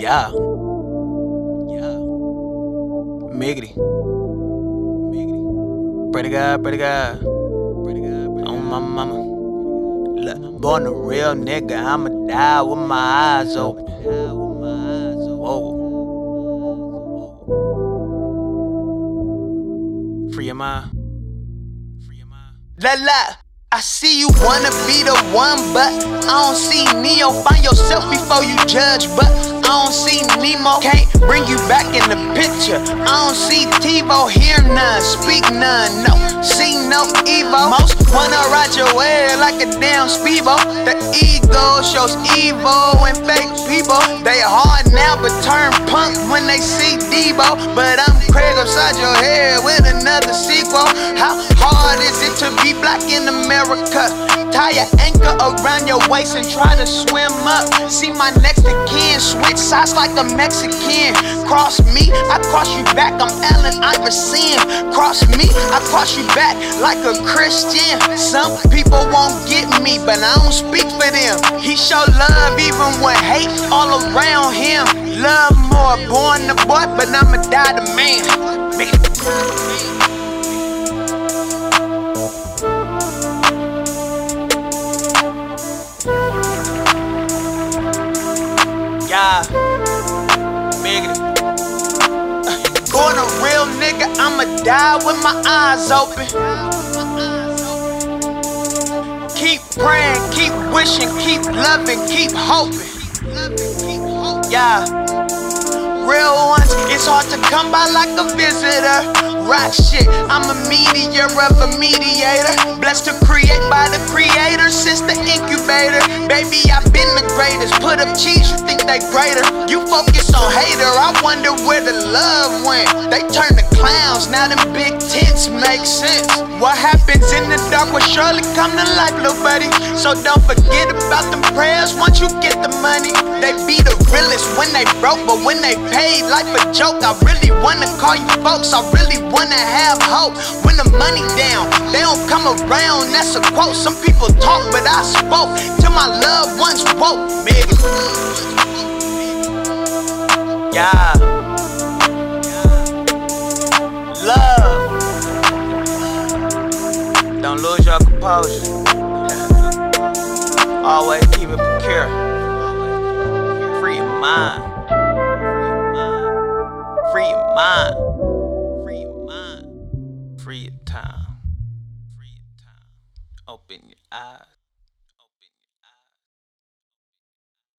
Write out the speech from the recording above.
Yeah. Yeah. Miggity. Miggity. Pray to God, pray to God. Pray to God, pray to On my mama. Look, born a real nigga, I'ma die with my eyes open. Whoa. Free your mind. Free your mind. La la. I see you wanna be the one, but I don't see Neo. Find yourself before you judge, but I don't see Nemo. Can't bring you back in the picture. I don't see TiVo, hear none, speak none, no, see no Evo. Most wanna ride your way like a damn speedo. The ego shows evil and fake people. They hard now, but turn punk when they see Debo. But I'm Craig upside your head with another sequel. How black in America? Tie your anchor around your waist and try to swim up. See my next of kin switch sides like a Mexican. Cross me, I cross you back. I'm Allen Iverson. Cross me, I cross you back like a Christian. Some people won't get me, but I don't speak for them. He show love even with hate all around him. Love more, born the boy, but I'ma die the man. Real nigga, I'ma die with my eyes open. Keep praying, keep wishing, keep loving, keep hoping. Yeah. Real ones, it's hard to come by like a visitor. Rock shit, I'm a meteor of a mediator. Blessed to create by the creator since the incubator. Baby, I've been the greatest. Put up cheese, you think they greater. You focus on hater, I wonder where the love went. They turn to clowns, now them big tents make sense. What happens surely come to light, little buddy. So don't forget about them prayers once you get the money. They be the realest when they broke, but when they paid, life a joke. I really wanna call you folks, I really wanna have hope. When the money down, they don't come around, that's a quote. Some people talk, but I spoke till my loved ones, woke, nigga. Yeah. always keep it pure. Free your mind. Free your mind. Free your mind. Free your time. Free your time. Open your eyes.